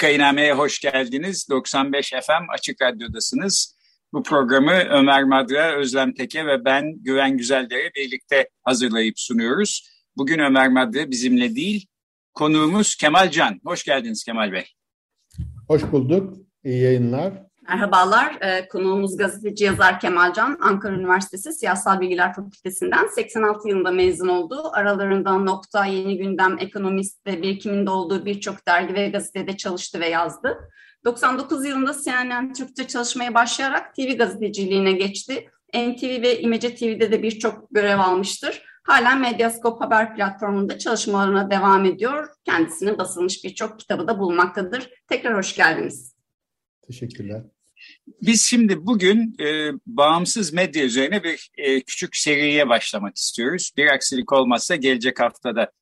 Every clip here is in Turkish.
Vakainame'ye hoş geldiniz. 95 FM Açık Radyo'dasınız. Bu programı Ömer Madra, Özlem Teke ve ben Güven Güzeldere birlikte hazırlayıp sunuyoruz. Bugün Ömer Madra bizimle değil, konuğumuz Kemal Can. Hoş geldiniz Kemal Bey. Hoş bulduk. İyi yayınlar. Merhabalar, ee, konuğumuz gazeteci yazar Kemal Can, Ankara Üniversitesi Siyasal Bilgiler Fakültesinden 86 yılında mezun oldu. Aralarında Nokta, Yeni Gündem, Ekonomist ve birikiminde olduğu birçok dergi ve gazetede çalıştı ve yazdı. 99 yılında CNN Türk'te çalışmaya başlayarak TV gazeteciliğine geçti. NTV ve İmece TV'de de birçok görev almıştır. Halen Medyaskop haber platformunda çalışmalarına devam ediyor. Kendisinin basılmış birçok kitabı da bulunmaktadır. Tekrar hoş geldiniz. Teşekkürler. Biz şimdi bugün e, bağımsız medya üzerine bir e, küçük seriye başlamak istiyoruz. Bir aksilik olmazsa gelecek haftada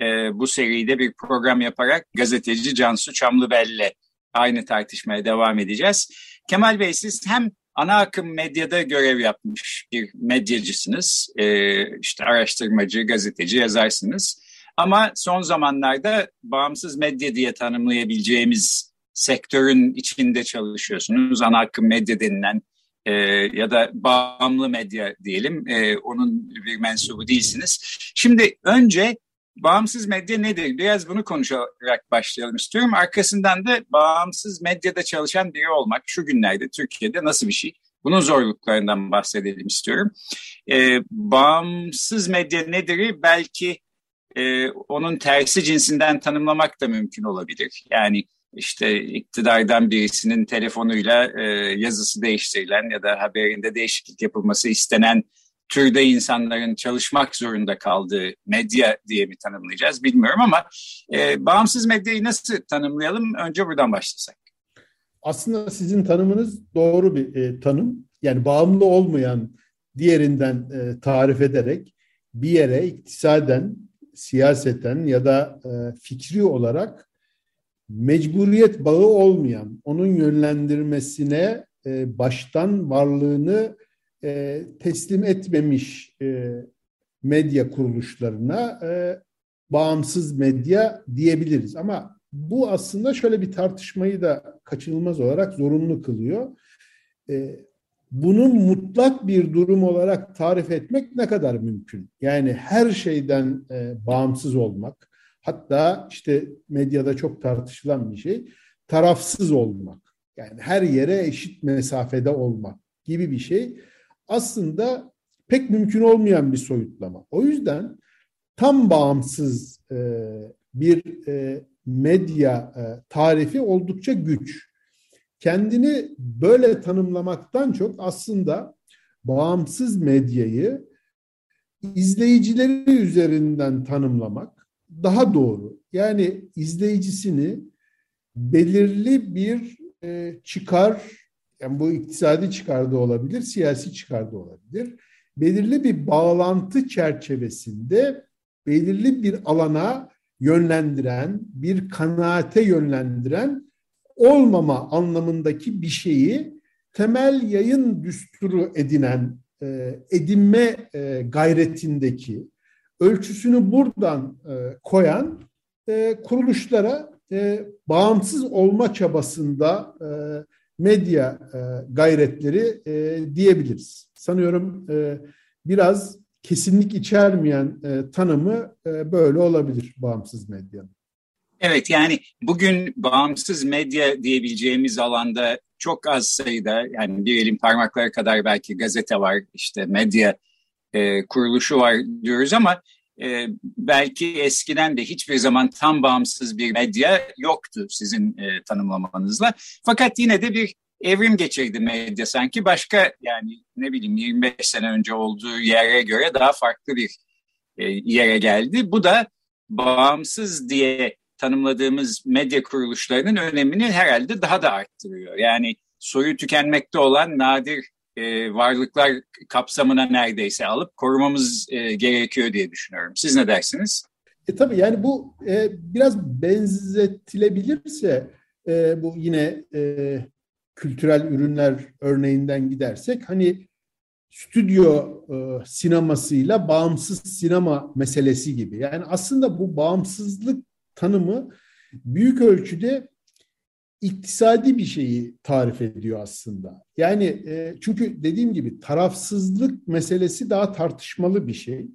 e, bu seride bir program yaparak gazeteci Cansu Çamlıbel'le aynı tartışmaya devam edeceğiz. Kemal Bey siz hem ana akım medyada görev yapmış bir medyacısınız. E, işte araştırmacı, gazeteci, yazarsınız. Ama son zamanlarda bağımsız medya diye tanımlayabileceğimiz sektörün içinde çalışıyorsunuz. Ana akım medya denilen e, ya da bağımlı medya diyelim e, onun bir mensubu değilsiniz. Şimdi önce bağımsız medya nedir? Biraz bunu konuşarak başlayalım istiyorum. Arkasından da bağımsız medyada çalışan biri olmak şu günlerde Türkiye'de nasıl bir şey? Bunun zorluklarından bahsedelim istiyorum. E, bağımsız medya nedir? Belki e, onun tersi cinsinden tanımlamak da mümkün olabilir. Yani işte iktidardan birisinin telefonuyla e, yazısı değiştirilen ya da haberinde değişiklik yapılması istenen türde insanların çalışmak zorunda kaldığı medya diye mi tanımlayacağız bilmiyorum ama e, bağımsız medyayı nasıl tanımlayalım? Önce buradan başlasak. Aslında sizin tanımınız doğru bir e, tanım. Yani bağımlı olmayan diğerinden e, tarif ederek bir yere iktisaden, siyaseten ya da e, fikri olarak mecburiyet bağı olmayan, onun yönlendirmesine e, baştan varlığını e, teslim etmemiş e, medya kuruluşlarına e, bağımsız medya diyebiliriz. Ama bu aslında şöyle bir tartışmayı da kaçınılmaz olarak zorunlu kılıyor. E, bunun mutlak bir durum olarak tarif etmek ne kadar mümkün? Yani her şeyden e, bağımsız olmak, Hatta işte medyada çok tartışılan bir şey tarafsız olmak. Yani her yere eşit mesafede olmak gibi bir şey aslında pek mümkün olmayan bir soyutlama. O yüzden tam bağımsız e, bir e, medya e, tarifi oldukça güç. Kendini böyle tanımlamaktan çok aslında bağımsız medyayı izleyicileri üzerinden tanımlamak daha doğru. Yani izleyicisini belirli bir e, çıkar, yani bu iktisadi çıkarda olabilir, siyasi çıkarda olabilir. Belirli bir bağlantı çerçevesinde belirli bir alana yönlendiren, bir kanaate yönlendiren olmama anlamındaki bir şeyi temel yayın düsturu edinen, e, edinme e, gayretindeki ölçüsünü buradan e, koyan e, kuruluşlara e, bağımsız olma çabasında e, medya e, gayretleri e, diyebiliriz. Sanıyorum e, biraz kesinlik içermeyen e, tanımı e, böyle olabilir bağımsız medyanın. Evet yani bugün bağımsız medya diyebileceğimiz alanda çok az sayıda yani bir elin parmakları kadar belki gazete var işte medya e, kuruluşu var diyoruz ama e, belki eskiden de hiçbir zaman tam bağımsız bir medya yoktu sizin e, tanımlamanızla. Fakat yine de bir evrim geçirdi medya sanki. Başka yani ne bileyim 25 sene önce olduğu yere göre daha farklı bir e, yere geldi. Bu da bağımsız diye tanımladığımız medya kuruluşlarının önemini herhalde daha da arttırıyor. Yani soyu tükenmekte olan nadir e, varlıklar kapsamına neredeyse alıp korumamız e, gerekiyor diye düşünüyorum. Siz ne dersiniz? E tabii yani bu e, biraz benzetilebilirse e, bu yine e, kültürel ürünler örneğinden gidersek hani stüdyo e, sinemasıyla bağımsız sinema meselesi gibi. Yani aslında bu bağımsızlık tanımı büyük ölçüde iktisadi bir şeyi tarif ediyor aslında. Yani e, çünkü dediğim gibi tarafsızlık meselesi daha tartışmalı bir şey.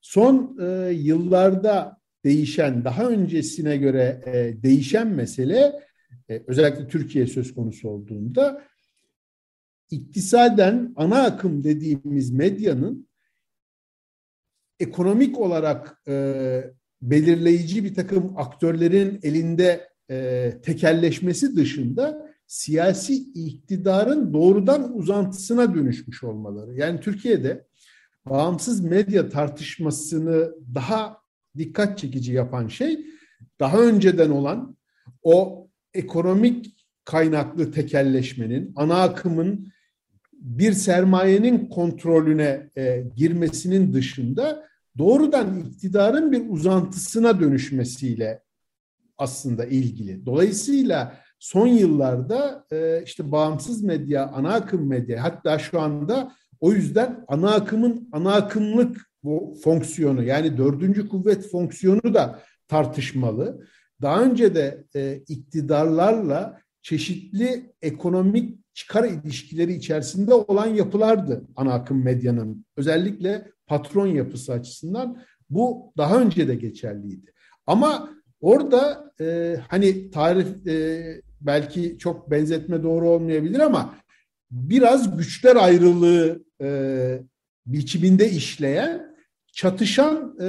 Son e, yıllarda değişen, daha öncesine göre e, değişen mesele e, özellikle Türkiye söz konusu olduğunda iktisaden ana akım dediğimiz medyanın ekonomik olarak e, belirleyici bir takım aktörlerin elinde e, tekelleşmesi dışında siyasi iktidarın doğrudan uzantısına dönüşmüş olmaları. Yani Türkiye'de bağımsız medya tartışmasını daha dikkat çekici yapan şey daha önceden olan o ekonomik kaynaklı tekelleşmenin, ana akımın bir sermayenin kontrolüne e, girmesinin dışında doğrudan iktidarın bir uzantısına dönüşmesiyle aslında ilgili. Dolayısıyla son yıllarda e, işte bağımsız medya, ana akım medya hatta şu anda o yüzden ana akımın ana akımlık bu fonksiyonu yani dördüncü kuvvet fonksiyonu da tartışmalı. Daha önce de e, iktidarlarla çeşitli ekonomik çıkar ilişkileri içerisinde olan yapılardı ana akım medyanın. Özellikle patron yapısı açısından bu daha önce de geçerliydi. Ama orada e, hani tarif e, belki çok benzetme doğru olmayabilir ama biraz güçler ayrılığı e, biçiminde işleyen çatışan e,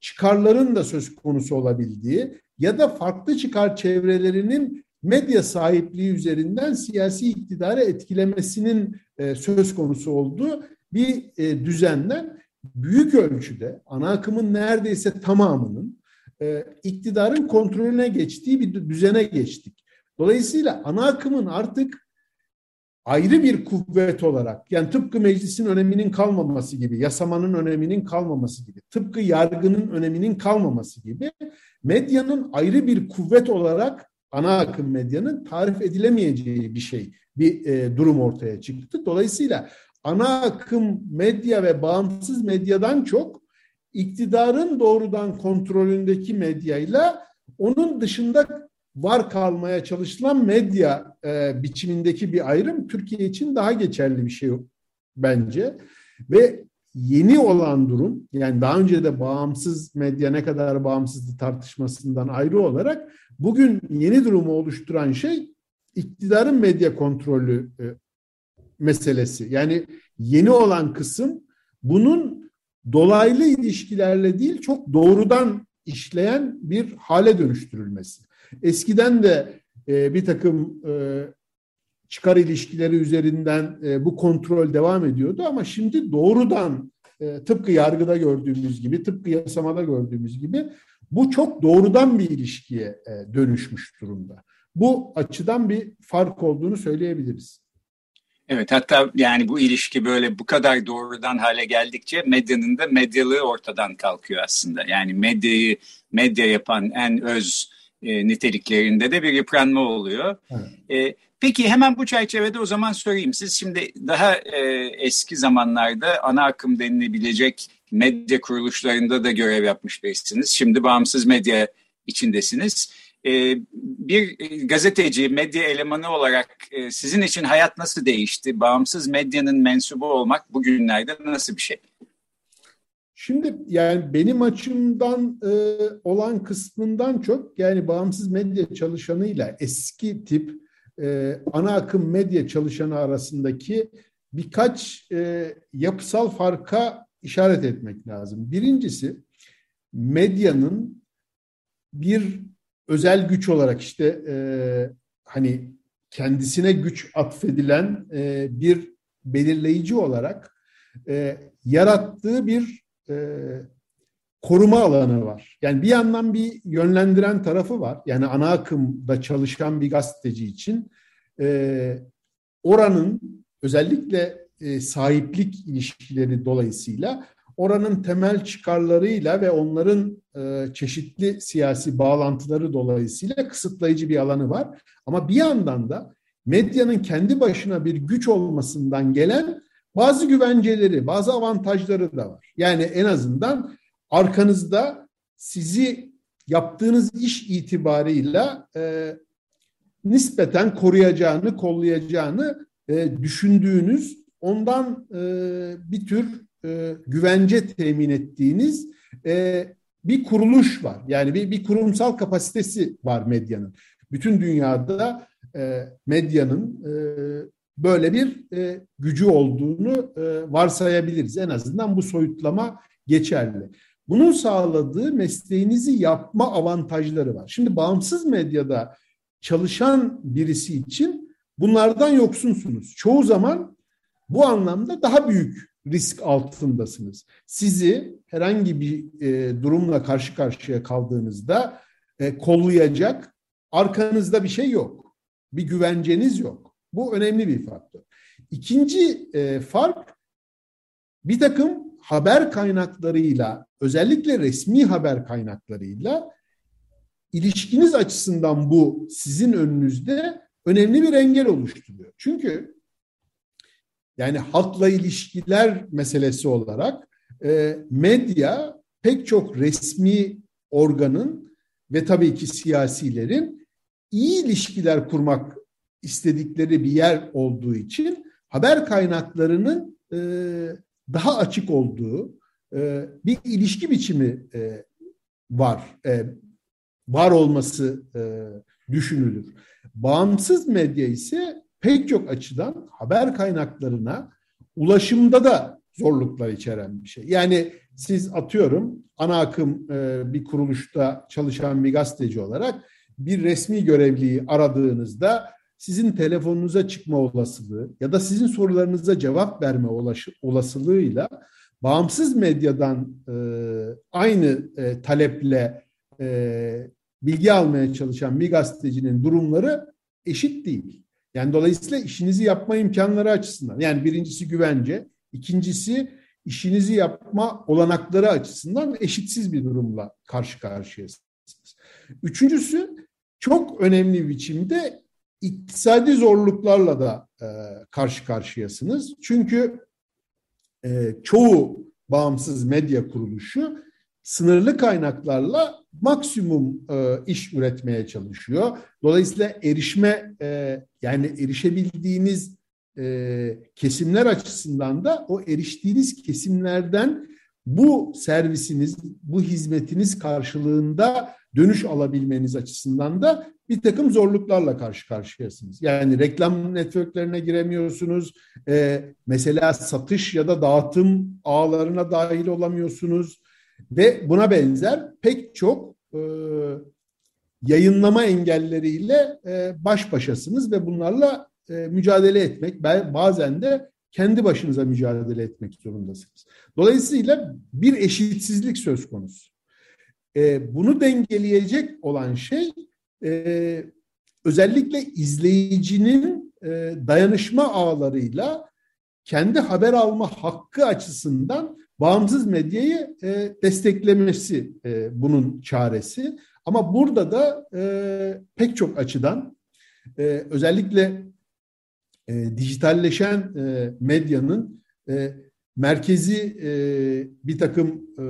çıkarların da söz konusu olabildiği ya da farklı çıkar çevrelerinin medya sahipliği üzerinden siyasi iktidarı etkilemesinin e, söz konusu olduğu bir e, düzenden büyük ölçüde ana akımın neredeyse tamamının e, iktidarın kontrolüne geçtiği bir düzene geçtik. Dolayısıyla ana akımın artık ayrı bir kuvvet olarak yani tıpkı meclisin öneminin kalmaması gibi, yasamanın öneminin kalmaması gibi, tıpkı yargının öneminin kalmaması gibi medyanın ayrı bir kuvvet olarak ana akım medyanın tarif edilemeyeceği bir şey, bir e, durum ortaya çıktı. Dolayısıyla ana akım medya ve bağımsız medyadan çok iktidarın doğrudan kontrolündeki medyayla onun dışında var kalmaya çalışılan medya e, biçimindeki bir ayrım Türkiye için daha geçerli bir şey bence. Ve yeni olan durum yani daha önce de bağımsız medya ne kadar bağımsızdı tartışmasından ayrı olarak bugün yeni durumu oluşturan şey iktidarın medya kontrolü e, meselesi. Yani yeni olan kısım bunun dolaylı ilişkilerle değil çok doğrudan işleyen bir hale dönüştürülmesi. Eskiden de e, bir takım e, çıkar ilişkileri üzerinden e, bu kontrol devam ediyordu ama şimdi doğrudan e, tıpkı yargıda gördüğümüz gibi, tıpkı yasamada gördüğümüz gibi bu çok doğrudan bir ilişkiye e, dönüşmüş durumda. Bu açıdan bir fark olduğunu söyleyebiliriz. Evet hatta yani bu ilişki böyle bu kadar doğrudan hale geldikçe medyanın da medyalığı ortadan kalkıyor aslında. Yani medyayı medya yapan en öz e, niteliklerinde de bir yıpranma oluyor. Evet. E, peki hemen bu çerçevede o zaman sorayım. Siz şimdi daha e, eski zamanlarda ana akım denilebilecek medya kuruluşlarında da görev yapmış birisiniz. Şimdi bağımsız medya içindesiniz. E, bir gazeteci, medya elemanı olarak e, sizin için hayat nasıl değişti? Bağımsız medyanın mensubu olmak bugünlerde nasıl bir şey? Şimdi yani benim açımdan e, olan kısmından çok yani bağımsız medya çalışanıyla eski tip e, ana akım medya çalışanı arasındaki birkaç yapısal farka işaret etmek lazım. Birincisi medyanın bir özel güç olarak işte e, hani kendisine güç atfedilen e, bir belirleyici olarak e, yarattığı bir e, koruma alanı var. Yani bir yandan bir yönlendiren tarafı var. Yani ana akımda çalışan bir gazeteci için e, oranın özellikle e, sahiplik ilişkileri dolayısıyla oranın temel çıkarlarıyla ve onların e, çeşitli siyasi bağlantıları dolayısıyla kısıtlayıcı bir alanı var. Ama bir yandan da medyanın kendi başına bir güç olmasından gelen bazı güvenceleri, bazı avantajları da var. Yani en azından arkanızda sizi yaptığınız iş itibarıyla e, nispeten koruyacağını, kollayacağını e, düşündüğünüz, ondan e, bir tür e, güvence temin ettiğiniz e, bir kuruluş var. Yani bir, bir kurumsal kapasitesi var medyanın. Bütün dünyada e, medyanın e, böyle bir e, gücü olduğunu e, varsayabiliriz. En azından bu soyutlama geçerli. Bunun sağladığı mesleğinizi yapma avantajları var. Şimdi bağımsız medyada çalışan birisi için bunlardan yoksunsunuz. Çoğu zaman bu anlamda daha büyük risk altındasınız. Sizi herhangi bir e, durumla karşı karşıya kaldığınızda e, kollayacak arkanızda bir şey yok. Bir güvenceniz yok. Bu önemli bir faktör. İkinci e, fark bir takım haber kaynaklarıyla özellikle resmi haber kaynaklarıyla ilişkiniz açısından bu sizin önünüzde önemli bir engel oluşturuyor. Çünkü yani halkla ilişkiler meselesi olarak e, medya pek çok resmi organın ve tabii ki siyasilerin iyi ilişkiler kurmak istedikleri bir yer olduğu için haber kaynaklarının e, daha açık olduğu e, bir ilişki biçimi e, var. E, var olması e, düşünülür. Bağımsız medya ise pek çok açıdan haber kaynaklarına ulaşımda da zorluklar içeren bir şey. Yani siz atıyorum ana akım e, bir kuruluşta çalışan bir gazeteci olarak bir resmi görevliyi aradığınızda sizin telefonunuza çıkma olasılığı ya da sizin sorularınıza cevap verme olasılığıyla bağımsız medyadan e, aynı e, taleple bilgi almaya çalışan bir gazetecinin durumları eşit değil. Yani dolayısıyla işinizi yapma imkanları açısından yani birincisi güvence, ikincisi işinizi yapma olanakları açısından eşitsiz bir durumla karşı karşıyasınız. Üçüncüsü çok önemli biçimde iktisadi zorluklarla da e, karşı karşıyasınız. Çünkü e, çoğu bağımsız medya kuruluşu sınırlı kaynaklarla maksimum e, iş üretmeye çalışıyor. Dolayısıyla erişme e, yani erişebildiğiniz e, kesimler açısından da o eriştiğiniz kesimlerden bu servisiniz, bu hizmetiniz karşılığında dönüş alabilmeniz açısından da bir takım zorluklarla karşı karşıyasınız. Yani reklam networklerine giremiyorsunuz. E, mesela satış ya da dağıtım ağlarına dahil olamıyorsunuz. Ve buna benzer pek çok e, yayınlama engelleriyle e, baş başasınız ve bunlarla e, mücadele etmek, bazen de kendi başınıza mücadele etmek zorundasınız. Dolayısıyla bir eşitsizlik söz konusu. E, bunu dengeleyecek olan şey e, özellikle izleyicinin e, dayanışma ağlarıyla kendi haber alma hakkı açısından bağımsız medyayı e, desteklemesi e, bunun çaresi. Ama burada da e, pek çok açıdan e, özellikle e, dijitalleşen e, medyanın e, merkezi e, bir takım e,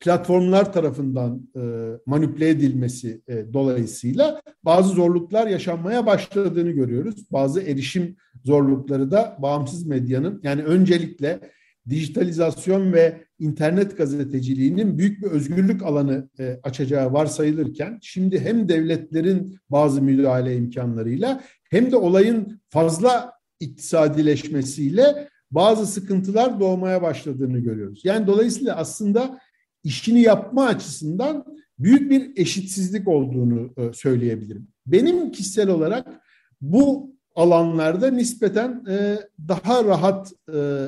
platformlar tarafından e, manipüle edilmesi e, dolayısıyla bazı zorluklar yaşanmaya başladığını görüyoruz. Bazı erişim zorlukları da bağımsız medyanın yani öncelikle dijitalizasyon ve internet gazeteciliğinin büyük bir özgürlük alanı e, açacağı varsayılırken şimdi hem devletlerin bazı müdahale imkanlarıyla hem de olayın fazla iktisadileşmesiyle bazı sıkıntılar doğmaya başladığını görüyoruz. Yani dolayısıyla aslında işini yapma açısından büyük bir eşitsizlik olduğunu e, söyleyebilirim. Benim kişisel olarak bu alanlarda nispeten e, daha rahat e,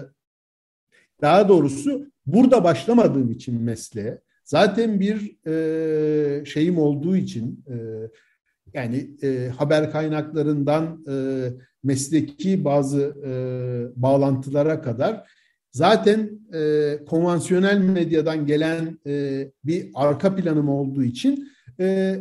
daha doğrusu burada başlamadığım için mesleğe zaten bir e, şeyim olduğu için e, yani e, haber kaynaklarından e, mesleki bazı e, bağlantılara kadar zaten e, konvansiyonel medyadan gelen e, bir arka planım olduğu için e,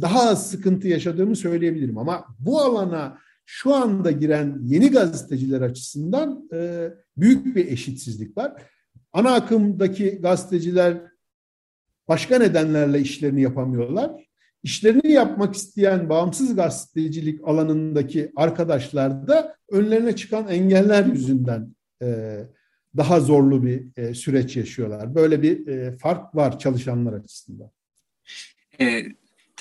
daha az sıkıntı yaşadığımı söyleyebilirim. Ama bu alana şu anda giren yeni gazeteciler açısından e, büyük bir eşitsizlik var. Ana akımdaki gazeteciler başka nedenlerle işlerini yapamıyorlar. İşlerini yapmak isteyen bağımsız gazetecilik alanındaki arkadaşlar da önlerine çıkan engeller yüzünden e, daha zorlu bir e, süreç yaşıyorlar. Böyle bir e, fark var çalışanlar açısından. E,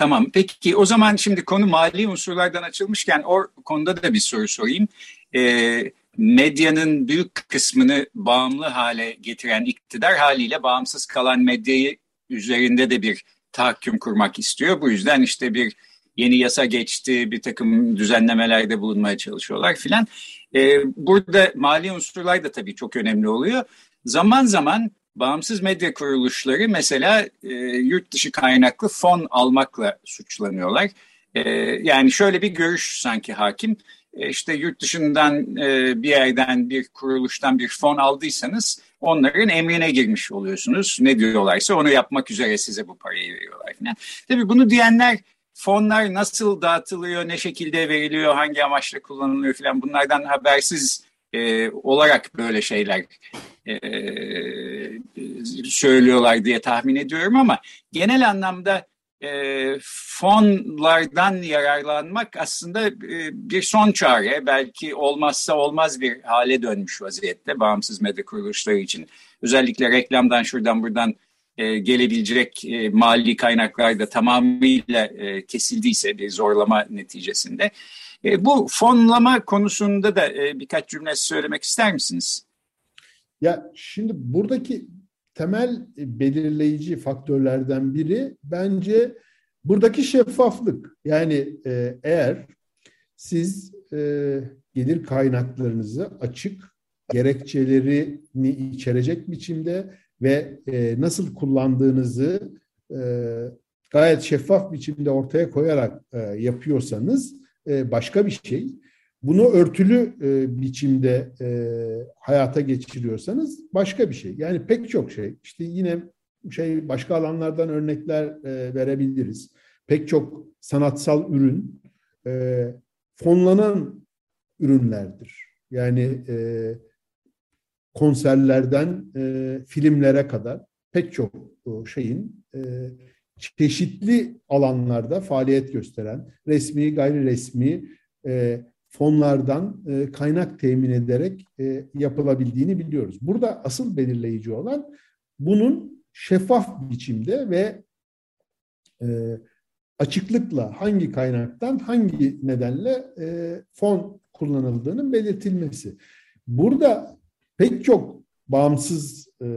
tamam. Peki o zaman şimdi konu mali unsurlardan açılmışken o konuda da bir soru sorayım. E, medyanın büyük kısmını bağımlı hale getiren iktidar haliyle bağımsız kalan medyayı üzerinde de bir tahakküm kurmak istiyor. Bu yüzden işte bir yeni yasa geçti, bir takım düzenlemelerde bulunmaya çalışıyorlar filan. Ee, burada mali unsurlar da tabii çok önemli oluyor. Zaman zaman bağımsız medya kuruluşları mesela e, yurt dışı kaynaklı fon almakla suçlanıyorlar. E, yani şöyle bir görüş sanki hakim. E, işte yurt dışından e, bir yerden bir kuruluştan bir fon aldıysanız onların emrine girmiş oluyorsunuz. Ne diyorlarsa onu yapmak üzere size bu parayı veriyorlar falan. Tabii bunu diyenler fonlar nasıl dağıtılıyor, ne şekilde veriliyor, hangi amaçla kullanılıyor falan bunlardan habersiz e, olarak böyle şeyler e, söylüyorlar diye tahmin ediyorum ama genel anlamda e, fonlardan yararlanmak aslında e, bir son çare. Belki olmazsa olmaz bir hale dönmüş vaziyette bağımsız medya kuruluşları için. Özellikle reklamdan şuradan buradan e, gelebilecek e, mali kaynaklar da tamamıyla e, kesildiyse bir zorlama neticesinde. E, bu fonlama konusunda da e, birkaç cümle söylemek ister misiniz? Ya şimdi buradaki temel belirleyici faktörlerden biri bence buradaki şeffaflık. Yani e, eğer siz e, gelir kaynaklarınızı açık, gerekçelerini içerecek biçimde ve e, nasıl kullandığınızı e, gayet şeffaf biçimde ortaya koyarak e, yapıyorsanız e, başka bir şey bunu örtülü e, biçimde e, hayata geçiriyorsanız başka bir şey. Yani pek çok şey. İşte yine şey başka alanlardan örnekler e, verebiliriz. Pek çok sanatsal ürün e, fonlanan ürünlerdir. Yani e, konserlerden e, filmlere kadar pek çok şeyin e, çeşitli alanlarda faaliyet gösteren resmi, gayri resmi e, fonlardan e, kaynak temin ederek e, yapılabildiğini biliyoruz. Burada asıl belirleyici olan bunun şeffaf biçimde ve e, açıklıkla hangi kaynaktan hangi nedenle e, fon kullanıldığının belirtilmesi. Burada pek çok bağımsız e,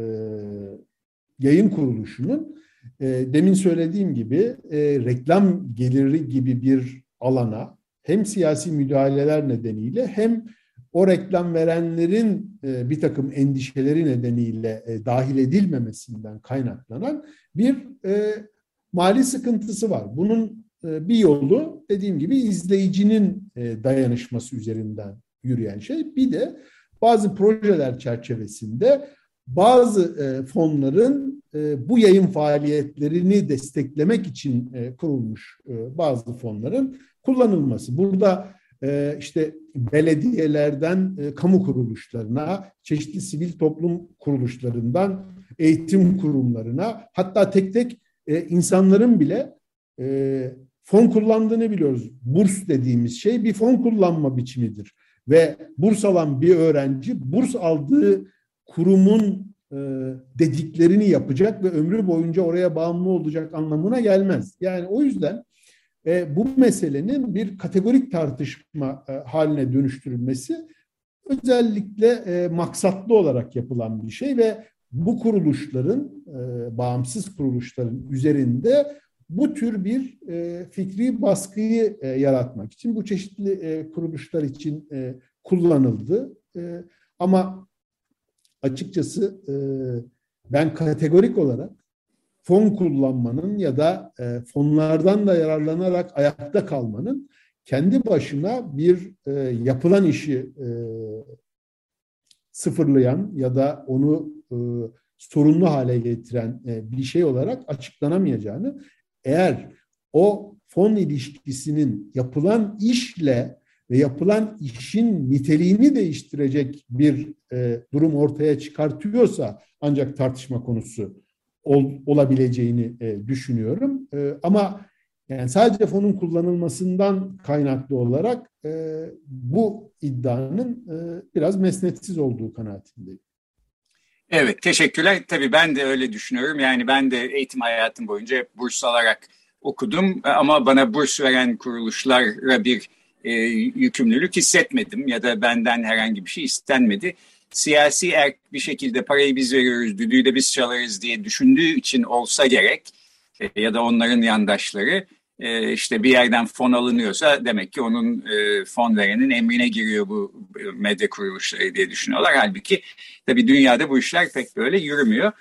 yayın kuruluşunun e, demin söylediğim gibi e, reklam geliri gibi bir alana hem siyasi müdahaleler nedeniyle hem o reklam verenlerin e, bir takım endişeleri nedeniyle e, dahil edilmemesinden kaynaklanan bir e, mali sıkıntısı var. Bunun bir yolu dediğim gibi izleyicinin dayanışması üzerinden yürüyen şey. Bir de bazı projeler çerçevesinde bazı fonların bu yayın faaliyetlerini desteklemek için kurulmuş bazı fonların kullanılması. Burada e, işte belediyelerden e, kamu kuruluşlarına, çeşitli sivil toplum kuruluşlarından eğitim kurumlarına, hatta tek tek e, insanların bile e, fon kullandığını biliyoruz. Burs dediğimiz şey bir fon kullanma biçimidir. Ve burs alan bir öğrenci burs aldığı kurumun e, dediklerini yapacak ve ömrü boyunca oraya bağımlı olacak anlamına gelmez. Yani o yüzden e, bu meselenin bir kategorik tartışma e, haline dönüştürülmesi özellikle e, maksatlı olarak yapılan bir şey ve bu kuruluşların, e, bağımsız kuruluşların üzerinde bu tür bir e, fikri baskıyı e, yaratmak için bu çeşitli e, kuruluşlar için e, kullanıldı. E, ama açıkçası e, ben kategorik olarak fon kullanmanın ya da e, fonlardan da yararlanarak ayakta kalmanın kendi başına bir e, yapılan işi e, sıfırlayan ya da onu e, sorunlu hale getiren e, bir şey olarak açıklanamayacağını eğer o fon ilişkisinin yapılan işle ve yapılan işin niteliğini değiştirecek bir e, durum ortaya çıkartıyorsa ancak tartışma konusu ol, olabileceğini e, düşünüyorum. E, ama yani sadece fonun kullanılmasından kaynaklı olarak e, bu iddianın e, biraz mesnetsiz olduğu kanaatindeyim. Evet, teşekkürler. Tabii ben de öyle düşünüyorum. Yani ben de eğitim hayatım boyunca burs alarak okudum ama bana burs veren kuruluşlara bir e, yükümlülük hissetmedim ya da benden herhangi bir şey istenmedi. Siyasi erk bir şekilde parayı biz veriyoruz, düdüğü de biz çalarız diye düşündüğü için olsa gerek e, ya da onların yandaşları e, işte bir yerden fon alınıyorsa demek ki onun e, fon verenin emrine giriyor bu medya kuruluşları diye düşünüyorlar. Halbuki tabii dünyada bu işler pek böyle yürümüyor.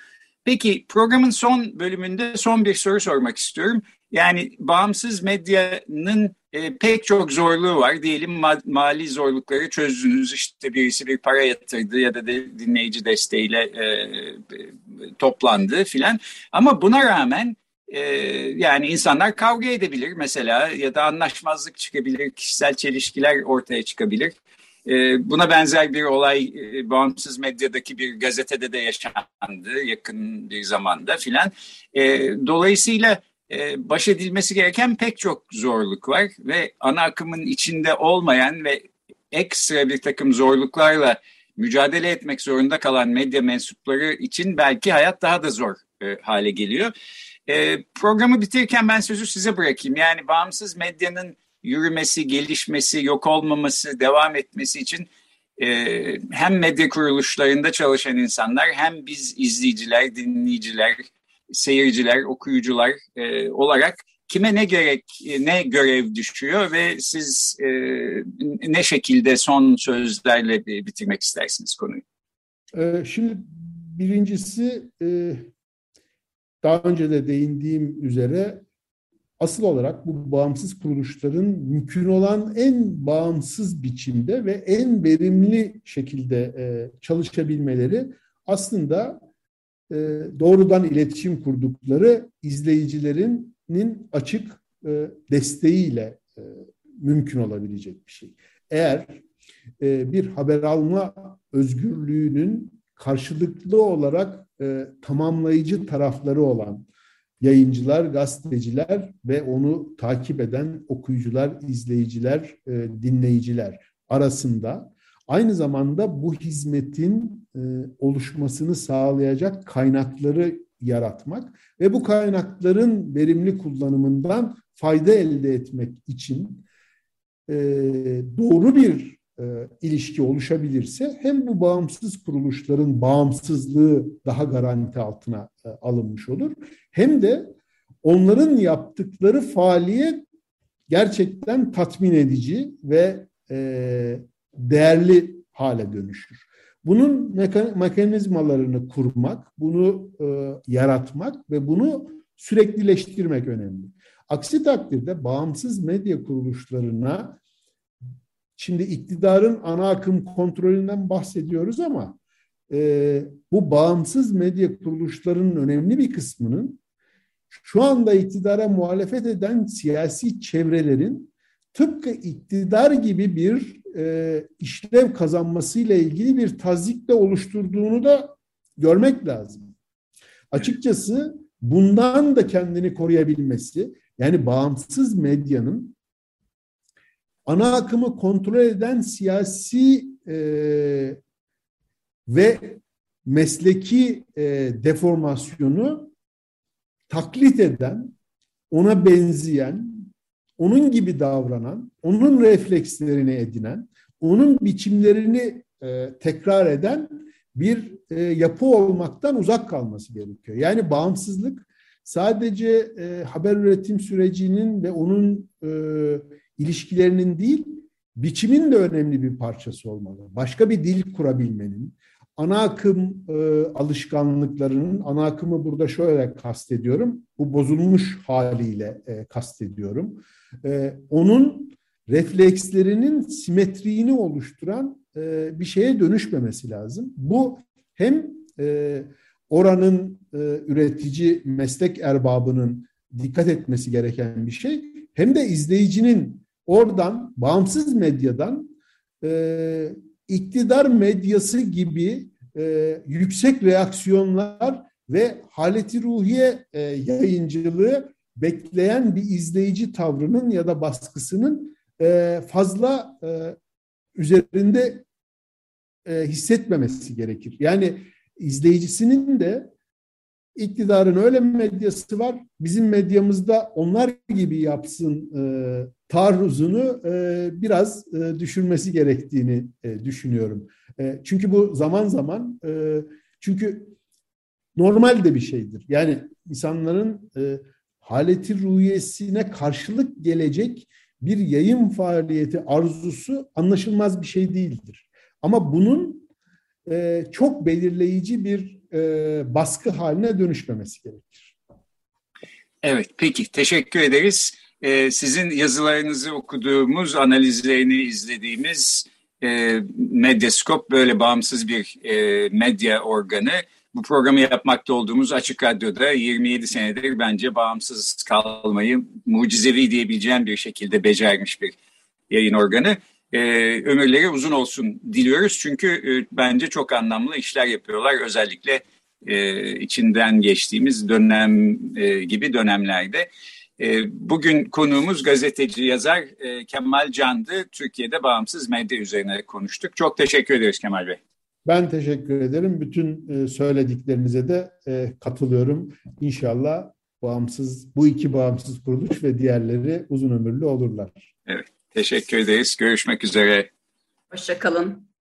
Peki programın son bölümünde son bir soru sormak istiyorum. Yani bağımsız medyanın e, pek çok zorluğu var. Diyelim ma mali zorlukları çözdünüz. İşte birisi bir para yatırdı ya da de, dinleyici desteğiyle e, toplandı filan. Ama buna rağmen e, yani insanlar kavga edebilir mesela ya da anlaşmazlık çıkabilir, kişisel çelişkiler ortaya çıkabilir. E, buna benzer bir olay e, bağımsız medyadaki bir gazetede de yaşandı yakın bir zamanda filan. E, dolayısıyla e, baş edilmesi gereken pek çok zorluk var ve ana akımın içinde olmayan ve ekstra bir takım zorluklarla mücadele etmek zorunda kalan medya mensupları için belki hayat daha da zor e, hale geliyor. E, programı bitirirken ben sözü size bırakayım. Yani bağımsız medyanın yürümesi, gelişmesi, yok olmaması, devam etmesi için e, hem medya kuruluşlarında çalışan insanlar hem biz izleyiciler, dinleyiciler, seyirciler, okuyucular e, olarak kime ne gerek, ne görev düşüyor ve siz e, ne şekilde son sözlerle bitirmek istersiniz konuyu? E, şimdi birincisi e, daha önce de değindiğim üzere asıl olarak bu bağımsız kuruluşların mümkün olan en bağımsız biçimde ve en verimli şekilde e, çalışabilmeleri aslında e, doğrudan iletişim kurdukları izleyicilerinin açık e, desteğiyle e, mümkün olabilecek bir şey. Eğer bir haber alma özgürlüğünün karşılıklı olarak tamamlayıcı tarafları olan yayıncılar, gazeteciler ve onu takip eden okuyucular, izleyiciler, dinleyiciler arasında aynı zamanda bu hizmetin e, oluşmasını sağlayacak kaynakları yaratmak ve bu kaynakların verimli kullanımından fayda elde etmek için e, doğru bir e, ilişki oluşabilirse hem bu bağımsız kuruluşların bağımsızlığı daha garanti altına e, alınmış olur hem de onların yaptıkları faaliyet gerçekten tatmin edici ve e, değerli hale dönüşür. Bunun mekanizmalarını kurmak, bunu e, yaratmak ve bunu süreklileştirmek önemli. Aksi takdirde bağımsız medya kuruluşlarına Şimdi iktidarın ana akım kontrolünden bahsediyoruz ama e, bu bağımsız medya kuruluşlarının önemli bir kısmının şu anda iktidara muhalefet eden siyasi çevrelerin tıpkı iktidar gibi bir e, işlev kazanmasıyla ilgili bir tazikle oluşturduğunu da görmek lazım. Açıkçası bundan da kendini koruyabilmesi, yani bağımsız medyanın ana akımı kontrol eden siyasi e, ve mesleki e, deformasyonu taklit eden, ona benzeyen, onun gibi davranan, onun reflekslerini edinen, onun biçimlerini e, tekrar eden bir e, yapı olmaktan uzak kalması gerekiyor. Yani bağımsızlık sadece e, haber üretim sürecinin ve onun e, ilişkilerinin değil, biçimin de önemli bir parçası olmalı. Başka bir dil kurabilmenin, ana akım e, alışkanlıklarının, ana akımı burada şöyle kastediyorum, bu bozulmuş haliyle e, kastediyorum. E, onun reflekslerinin simetriğini oluşturan e, bir şeye dönüşmemesi lazım. Bu hem e, oranın e, üretici meslek erbabının dikkat etmesi gereken bir şey hem de izleyicinin oradan bağımsız medyadan e, iktidar medyası gibi e, yüksek reaksiyonlar ve haleti ruhiye e, yayıncılığı bekleyen bir izleyici tavrının ya da baskısının e, fazla e, üzerinde e, hissetmemesi gerekir. Yani izleyicisinin de iktidarın öyle medyası var, bizim medyamızda onlar gibi yapsın e, taarruzunu e, biraz e, düşürmesi gerektiğini e, düşünüyorum. E, çünkü bu zaman zaman, e, çünkü normal de bir şeydir. Yani insanların e, haleti ruhiyesine karşılık gelecek bir yayın faaliyeti arzusu anlaşılmaz bir şey değildir. Ama bunun e, çok belirleyici bir e, baskı haline dönüşmemesi gerekir. Evet, peki teşekkür ederiz. Ee, sizin yazılarınızı okuduğumuz, analizlerini izlediğimiz e, Medyaskop böyle bağımsız bir e, medya organı. Bu programı yapmakta olduğumuz Açık Radyo'da 27 senedir bence bağımsız kalmayı mucizevi diyebileceğim bir şekilde becermiş bir yayın organı. Ee, ömürleri uzun olsun diliyoruz çünkü e, bence çok anlamlı işler yapıyorlar. Özellikle e, içinden geçtiğimiz dönem e, gibi dönemlerde. Bugün konuğumuz gazeteci yazar Kemal Can'dı. Türkiye'de bağımsız medya üzerine konuştuk. Çok teşekkür ederiz Kemal Bey. Ben teşekkür ederim. Bütün söylediklerinize de katılıyorum. İnşallah bağımsız, bu iki bağımsız kuruluş ve diğerleri uzun ömürlü olurlar. Evet, teşekkür ederiz. Görüşmek üzere. Hoşçakalın.